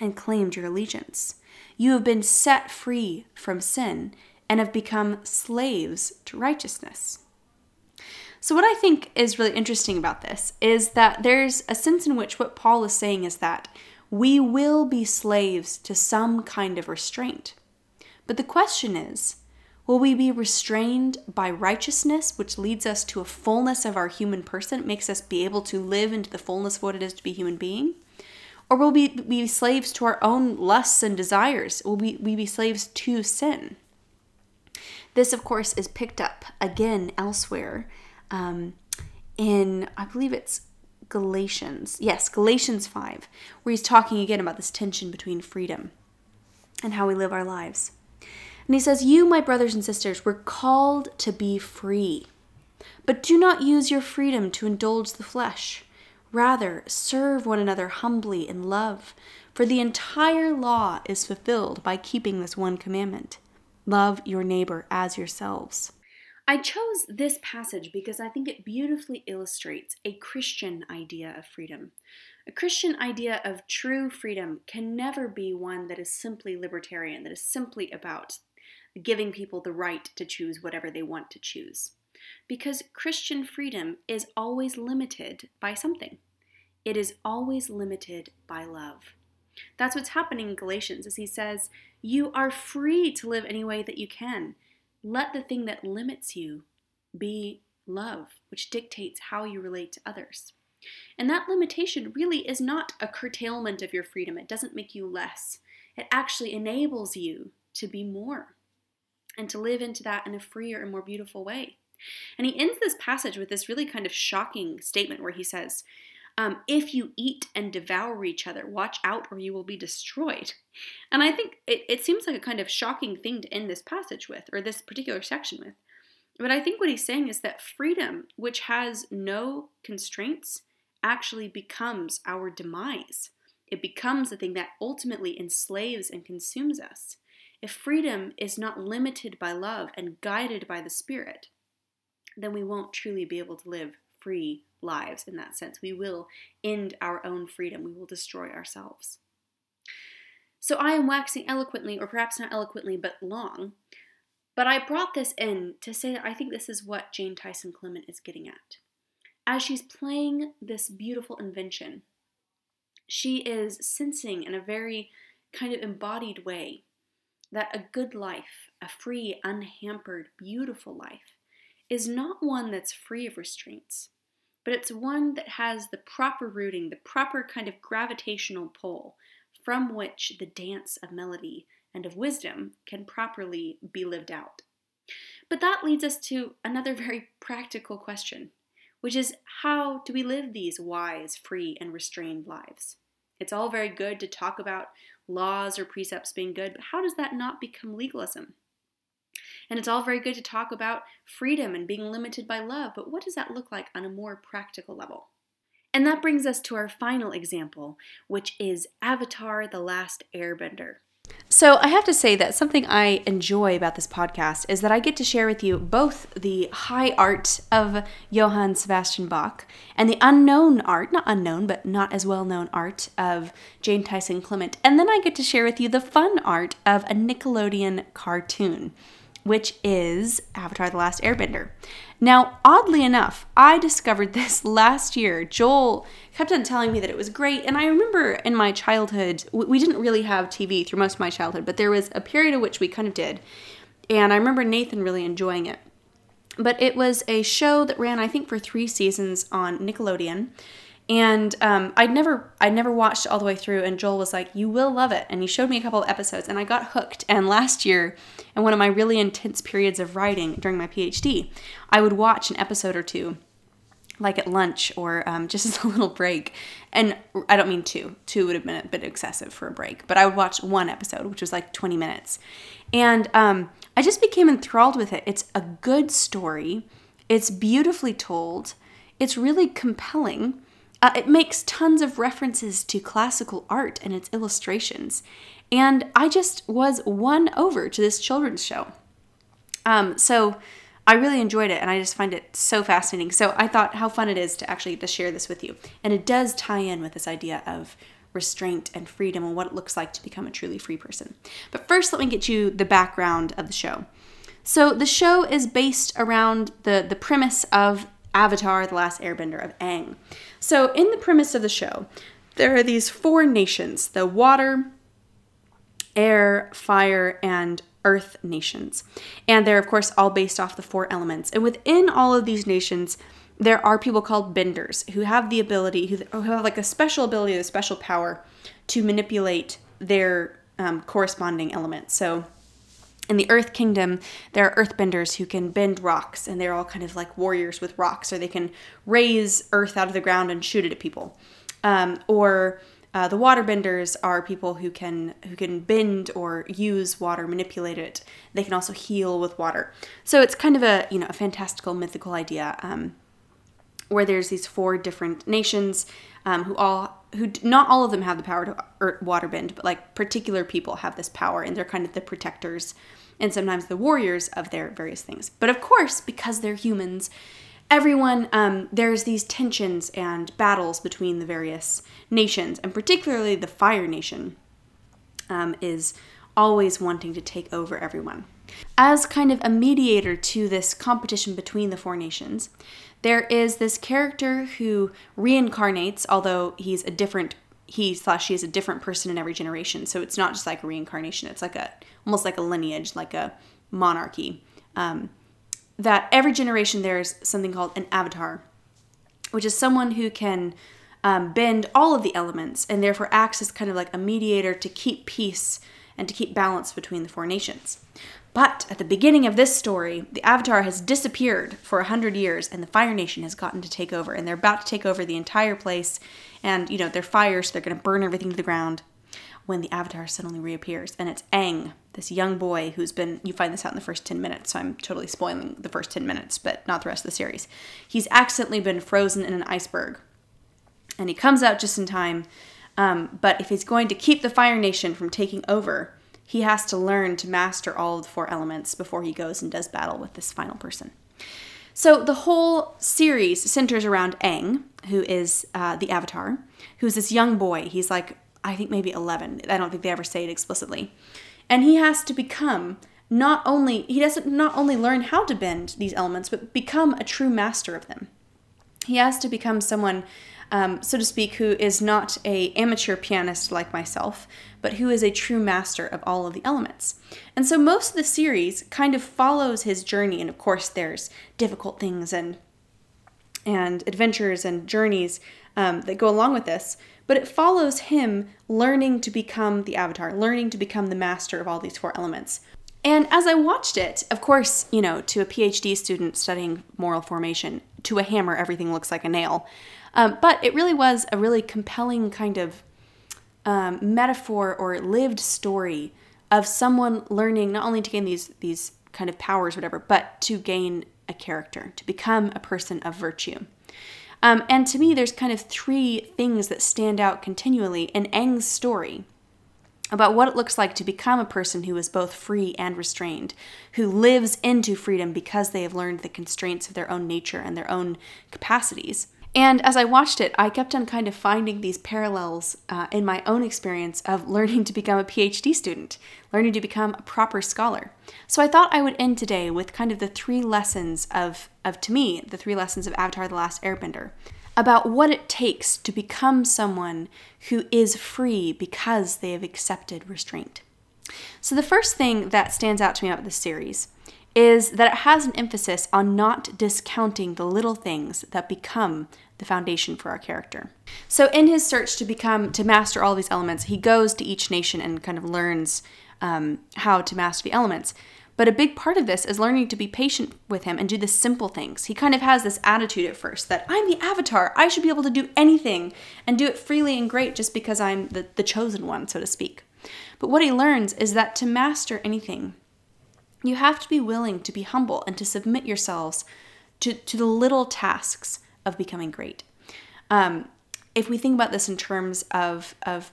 and claimed your allegiance. You have been set free from sin and have become slaves to righteousness. So, what I think is really interesting about this is that there's a sense in which what Paul is saying is that we will be slaves to some kind of restraint. But the question is will we be restrained by righteousness, which leads us to a fullness of our human person, makes us be able to live into the fullness of what it is to be a human being? Or will we be slaves to our own lusts and desires? Will we, be slaves to sin? This, of course, is picked up again elsewhere um, in, I believe it's Galatians. Yes, Galatians 5, where he's talking again about this tension between freedom and how we live our lives. And he says, You, my brothers and sisters, were called to be free, but do not use your freedom to indulge the flesh. Rather, serve one another humbly in love, for the entire law is fulfilled by keeping this one commandment love your neighbor as yourselves. I chose this passage because I think it beautifully illustrates a Christian idea of freedom. A Christian idea of true freedom can never be one that is simply libertarian, that is simply about giving people the right to choose whatever they want to choose because Christian freedom is always limited by something. It is always limited by love. That's what's happening in Galatians as he says, You are free to live any way that you can. Let the thing that limits you be love, which dictates how you relate to others. And that limitation really is not a curtailment of your freedom. It doesn't make you less. It actually enables you to be more and to live into that in a freer and more beautiful way. And he ends this passage with this really kind of shocking statement where he says, um, If you eat and devour each other, watch out or you will be destroyed. And I think it, it seems like a kind of shocking thing to end this passage with, or this particular section with. But I think what he's saying is that freedom, which has no constraints, actually becomes our demise. It becomes the thing that ultimately enslaves and consumes us. If freedom is not limited by love and guided by the Spirit, then we won't truly be able to live free lives in that sense. We will end our own freedom, we will destroy ourselves. So I am waxing eloquently, or perhaps not eloquently, but long. But I brought this in to say that I think this is what Jane Tyson Clement is getting at. As she's playing this beautiful invention, she is sensing in a very kind of embodied way that a good life, a free, unhampered, beautiful life, is not one that's free of restraints, but it's one that has the proper rooting, the proper kind of gravitational pull from which the dance of melody and of wisdom can properly be lived out. But that leads us to another very practical question, which is how do we live these wise, free, and restrained lives? It's all very good to talk about laws or precepts being good, but how does that not become legalism? And it's all very good to talk about freedom and being limited by love, but what does that look like on a more practical level? And that brings us to our final example, which is Avatar The Last Airbender. So, I have to say that something I enjoy about this podcast is that I get to share with you both the high art of Johann Sebastian Bach and the unknown art, not unknown, but not as well known art of Jane Tyson Clement. And then I get to share with you the fun art of a Nickelodeon cartoon which is Avatar The Last Airbender. Now, oddly enough, I discovered this last year. Joel kept on telling me that it was great, and I remember in my childhood, we didn't really have TV through most of my childhood, but there was a period in which we kind of did, and I remember Nathan really enjoying it. But it was a show that ran, I think, for three seasons on Nickelodeon and um, I'd never I'd never watched all the way through and Joel was like you will love it. And he showed me a couple of episodes and I got hooked. And last year in one of my really intense periods of writing during my PhD I would watch an episode or two like at lunch or um, just as a little break. And I don't mean two. Two would have been a bit excessive for a break but I would watch one episode which was like 20 minutes. And um, I just became enthralled with it. It's a good story. It's beautifully told. It's really compelling uh, it makes tons of references to classical art and its illustrations. And I just was won over to this children's show. Um, so I really enjoyed it and I just find it so fascinating. So I thought how fun it is to actually to share this with you. And it does tie in with this idea of restraint and freedom and what it looks like to become a truly free person. But first, let me get you the background of the show. So the show is based around the, the premise of Avatar The Last Airbender of Aang. So, in the premise of the show, there are these four nations the water, air, fire, and earth nations. And they're, of course, all based off the four elements. And within all of these nations, there are people called benders who have the ability, who have like a special ability, a special power to manipulate their um, corresponding elements. So, in the Earth Kingdom, there are earthbenders who can bend rocks, and they're all kind of like warriors with rocks, or they can raise earth out of the ground and shoot it at people. Um, or uh, the waterbenders are people who can who can bend or use water, manipulate it. They can also heal with water. So it's kind of a you know a fantastical mythical idea um, where there's these four different nations um, who all who not all of them have the power to waterbend, but like particular people have this power, and they're kind of the protectors and sometimes the warriors of their various things. But of course, because they're humans, everyone um, there's these tensions and battles between the various nations, and particularly the Fire Nation um, is always wanting to take over everyone. As kind of a mediator to this competition between the four nations, there is this character who reincarnates, although he's a different he slash she is a different person in every generation. So it's not just like a reincarnation; it's like a almost like a lineage, like a monarchy. Um, that every generation there's something called an avatar, which is someone who can um, bend all of the elements and therefore acts as kind of like a mediator to keep peace and to keep balance between the four nations. But at the beginning of this story, the Avatar has disappeared for a hundred years, and the Fire Nation has gotten to take over, and they're about to take over the entire place. And you know they're fire, so they're going to burn everything to the ground. When the Avatar suddenly reappears, and it's Aang, this young boy who's been. You find this out in the first ten minutes, so I'm totally spoiling the first ten minutes, but not the rest of the series. He's accidentally been frozen in an iceberg, and he comes out just in time. Um, but if he's going to keep the Fire Nation from taking over, he has to learn to master all of the four elements before he goes and does battle with this final person. So the whole series centers around Aang, who is uh, the Avatar, who's this young boy. He's like, I think maybe 11. I don't think they ever say it explicitly. And he has to become not only, he doesn't not only learn how to bend these elements, but become a true master of them. He has to become someone um, so to speak, who is not a amateur pianist like myself, but who is a true master of all of the elements. And so most of the series kind of follows his journey, and of course there's difficult things and and adventures and journeys um, that go along with this, but it follows him learning to become the avatar, learning to become the master of all these four elements. And as I watched it, of course, you know, to a PhD student studying moral formation, to a hammer, everything looks like a nail. Um, but it really was a really compelling kind of um, metaphor or lived story of someone learning not only to gain these these kind of powers, whatever, but to gain a character, to become a person of virtue. Um, and to me, there's kind of three things that stand out continually in Aang's story about what it looks like to become a person who is both free and restrained, who lives into freedom because they have learned the constraints of their own nature and their own capacities. And as I watched it, I kept on kind of finding these parallels uh, in my own experience of learning to become a PhD student, learning to become a proper scholar. So I thought I would end today with kind of the three lessons of, of to me, the three lessons of Avatar The Last Airbender about what it takes to become someone who is free because they have accepted restraint. So, the first thing that stands out to me about this series is that it has an emphasis on not discounting the little things that become the foundation for our character. So, in his search to become, to master all these elements, he goes to each nation and kind of learns um, how to master the elements. But a big part of this is learning to be patient with him and do the simple things. He kind of has this attitude at first that I'm the avatar. I should be able to do anything and do it freely and great just because I'm the, the chosen one, so to speak. But what he learns is that to master anything, you have to be willing to be humble and to submit yourselves to, to the little tasks of becoming great. Um, if we think about this in terms of, of,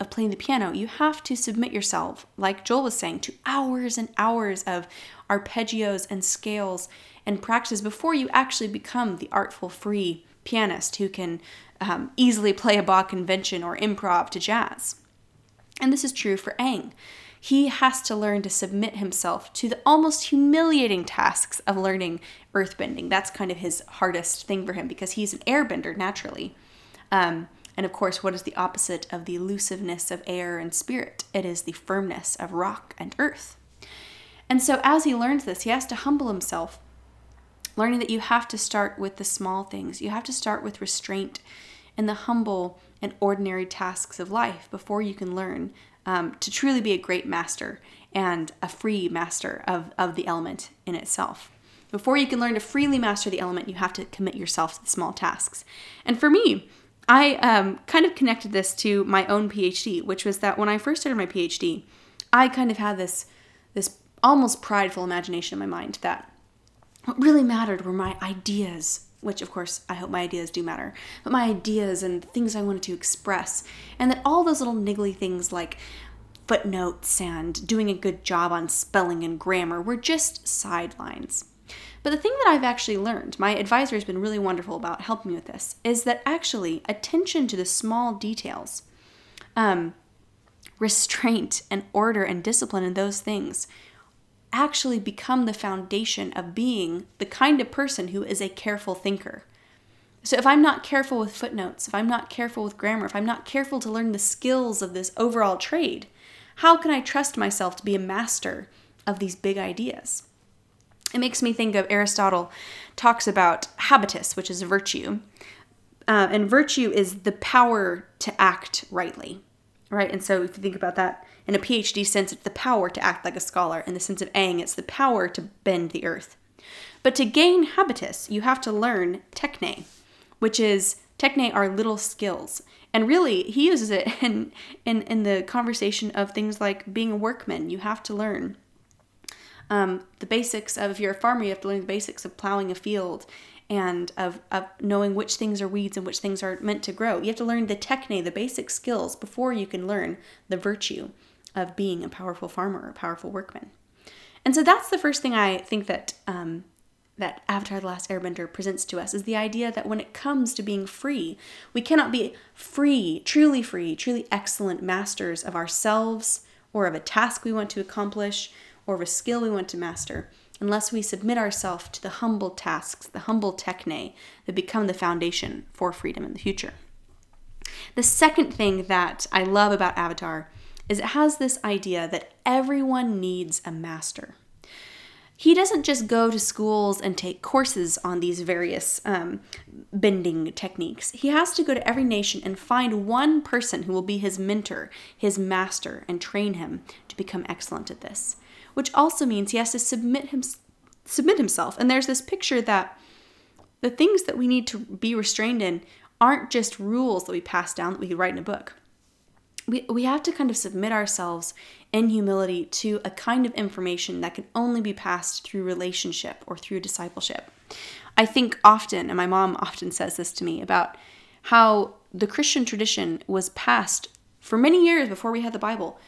of playing the piano, you have to submit yourself, like Joel was saying, to hours and hours of arpeggios and scales and practice before you actually become the artful, free pianist who can um, easily play a Bach invention or improv to jazz. And this is true for Aang he has to learn to submit himself to the almost humiliating tasks of learning earthbending. That's kind of his hardest thing for him because he's an airbender naturally. Um, and of course, what is the opposite of the elusiveness of air and spirit? It is the firmness of rock and earth. And so, as he learns this, he has to humble himself, learning that you have to start with the small things. You have to start with restraint and the humble and ordinary tasks of life before you can learn um, to truly be a great master and a free master of, of the element in itself. Before you can learn to freely master the element, you have to commit yourself to the small tasks. And for me, I um, kind of connected this to my own PhD, which was that when I first started my PhD, I kind of had this this almost prideful imagination in my mind that what really mattered were my ideas which of course I hope my ideas do matter, but my ideas and things I wanted to express, and that all those little niggly things like footnotes and doing a good job on spelling and grammar were just sidelines. But the thing that I've actually learned, my advisor has been really wonderful about helping me with this, is that actually attention to the small details, um, restraint and order and discipline and those things actually become the foundation of being the kind of person who is a careful thinker. So, if I'm not careful with footnotes, if I'm not careful with grammar, if I'm not careful to learn the skills of this overall trade, how can I trust myself to be a master of these big ideas? It makes me think of Aristotle talks about habitus, which is virtue. Uh, and virtue is the power to act rightly, right? And so if you think about that, in a PhD sense, it's the power to act like a scholar. In the sense of Aang, it's the power to bend the earth. But to gain habitus, you have to learn techne, which is techne are little skills. And really, he uses it in, in, in the conversation of things like being a workman. You have to learn um, the basics of, if you're a farmer, you have to learn the basics of plowing a field and of, of knowing which things are weeds and which things are meant to grow. You have to learn the techne, the basic skills, before you can learn the virtue of being a powerful farmer or a powerful workman. And so that's the first thing I think that um, that Avatar The Last Airbender presents to us is the idea that when it comes to being free, we cannot be free, truly free, truly excellent masters of ourselves or of a task we want to accomplish or of a skill we want to master unless we submit ourselves to the humble tasks, the humble techne that become the foundation for freedom in the future. The second thing that I love about Avatar is it has this idea that everyone needs a master he doesn't just go to schools and take courses on these various um, bending techniques. He has to go to every nation and find one person who will be his mentor, his master, and train him to become excellent at this. Which also means he has to submit him, submit himself. And there's this picture that the things that we need to be restrained in aren't just rules that we pass down that we could write in a book we, we have to kind of submit ourselves in humility to a kind of information that can only be passed through relationship or through discipleship. I think often, and my mom often says this to me about how the Christian tradition was passed for many years before we had the Bible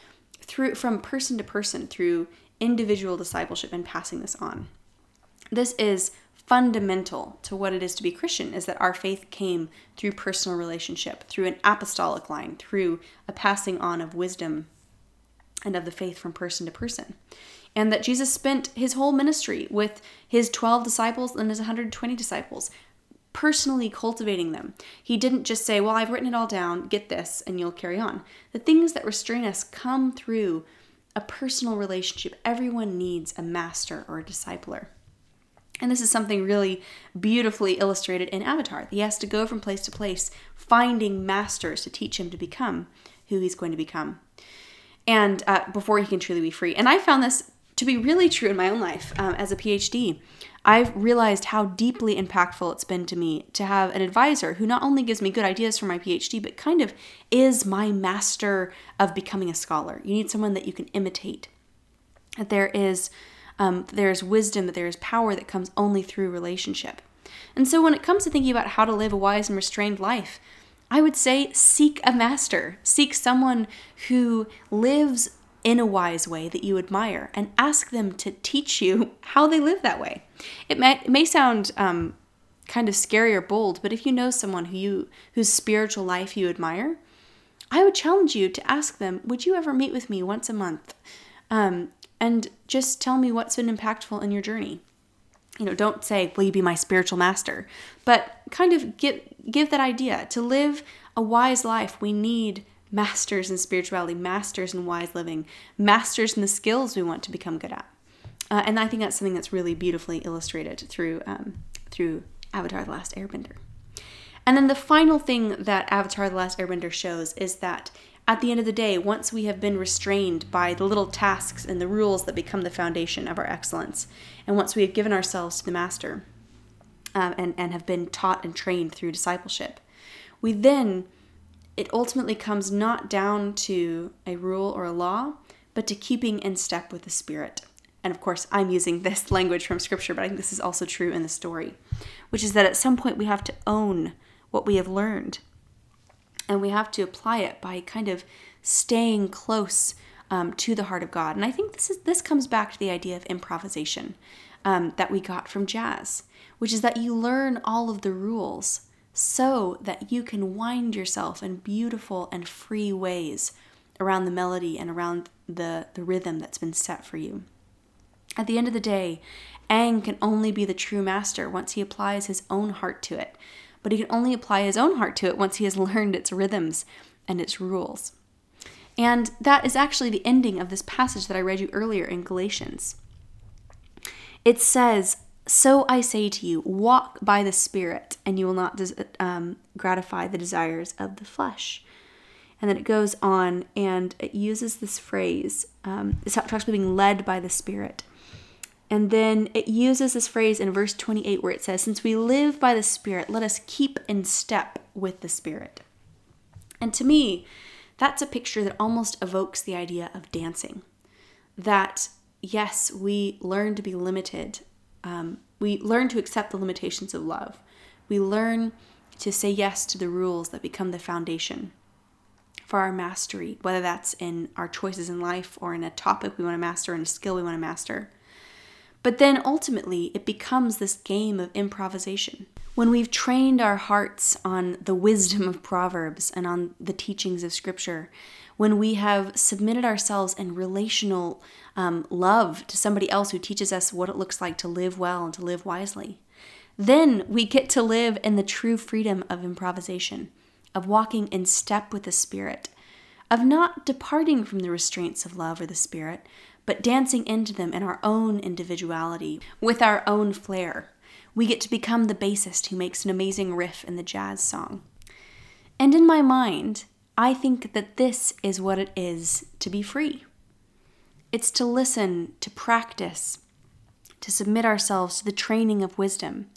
through from person to person through individual discipleship and passing this on. This is fundamental to what it is to be Christian is that our faith came through personal relationship, through an apostolic line, through a passing on of wisdom and of the faith from person to person. And that Jesus spent his whole ministry with his 12 disciples and his 120 disciples, personally cultivating them. He didn't just say, Well, I've written it all down, get this, and you'll carry on. The things that restrain us come through a personal relationship. Everyone needs a master or a discipler. And this is something really beautifully illustrated in Avatar. He has to go from place to place, finding masters to teach him to become who he's going to become, and uh, before he can truly be free. And I found this to be really true in my own life um, as a PhD. I've realized how deeply impactful it's been to me to have an advisor who not only gives me good ideas for my PhD, but kind of is my master of becoming a scholar. You need someone that you can imitate. That there is um, there's wisdom, that there is power that comes only through relationship. And so when it comes to thinking about how to live a wise and restrained life, I would say seek a master, seek someone who lives in a wise way that you admire, and ask them to teach you how they live that way. It may, it may sound um, kind of scary or bold, but if you know someone who you whose spiritual life you admire, I would challenge you to ask them, "Would you ever meet with me once a month?" Um, and just tell me what's been impactful in your journey. You know, don't say, "Will you be my spiritual master?" But kind of give give that idea. To live a wise life, we need masters in spirituality, masters in wise living, masters in the skills we want to become good at. Uh, and I think that's something that's really beautifully illustrated through um, through Avatar: The Last Airbender. And then the final thing that Avatar: The Last Airbender shows is that at the end of the day, once we have been restrained by the little tasks and the rules that become the foundation of our excellence, and once we have given ourselves to the Master um, and, and have been taught and trained through discipleship, we then, it ultimately comes not down to a rule or a law, but to keeping in step with the Spirit. And of course, I'm using this language from Scripture, but I think this is also true in the story, which is that at some point we have to own what we have learned and we have to apply it by kind of staying close um, to the heart of God. And I think this is this comes back to the idea of improvisation um, that we got from jazz, which is that you learn all of the rules so that you can wind yourself in beautiful and free ways around the melody and around the, the rhythm that's been set for you. At the end of the day, Aang can only be the true master once he applies his own heart to it but he can only apply his own heart to it once he has learned its rhythms and its rules. And that is actually the ending of this passage that I read you earlier in Galatians. It says, So I say to you, walk by the Spirit, and you will not um, gratify the desires of the flesh. And then it goes on and it uses this phrase. Um, it talks about being led by the Spirit. And then it uses this phrase in verse 28 where it says, Since we live by the Spirit, let us keep in step with the Spirit. And to me, that's a picture that almost evokes the idea of dancing. That, yes, we learn to be limited. Um, we learn to accept the limitations of love. We learn to say yes to the rules that become the foundation for our mastery, whether that's in our choices in life or in a topic we want to master, in a skill we want to master. But then ultimately, it becomes this game of improvisation. When we've trained our hearts on the wisdom of Proverbs and on the teachings of Scripture, when we have submitted ourselves in relational um, love to somebody else who teaches us what it looks like to live well and to live wisely, then we get to live in the true freedom of improvisation, of walking in step with the Spirit, of not departing from the restraints of love or the Spirit, but dancing into them in our own individuality, with our own flair. We get to become the bassist who makes an amazing riff in the jazz song. And in my mind, I think that this is what it is to be free. It's to listen, to practice, to submit ourselves to the training of wisdom,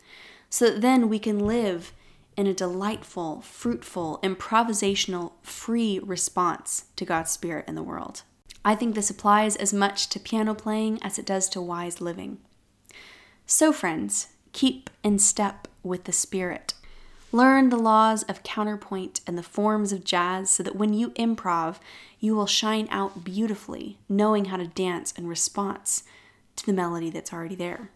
so that then we can live in a delightful, fruitful, improvisational, free response to God's Spirit in the world. I think this applies as much to piano playing as it does to wise living. So, friends, keep in step with the Spirit. Learn the laws of counterpoint and the forms of jazz so that when you improv, you will shine out beautifully, knowing how to dance in response to the melody that's already there.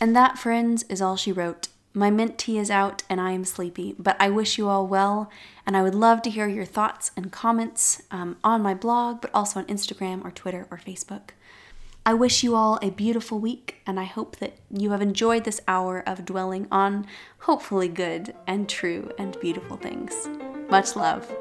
And that, friends, is all she wrote. My mint tea is out and I am sleepy, but I wish you all well, and I would love to hear your thoughts and comments um, on my blog, but also on Instagram or Twitter or Facebook. I wish you all a beautiful week, and I hope that you have enjoyed this hour of dwelling on hopefully good and true and beautiful things. Much love.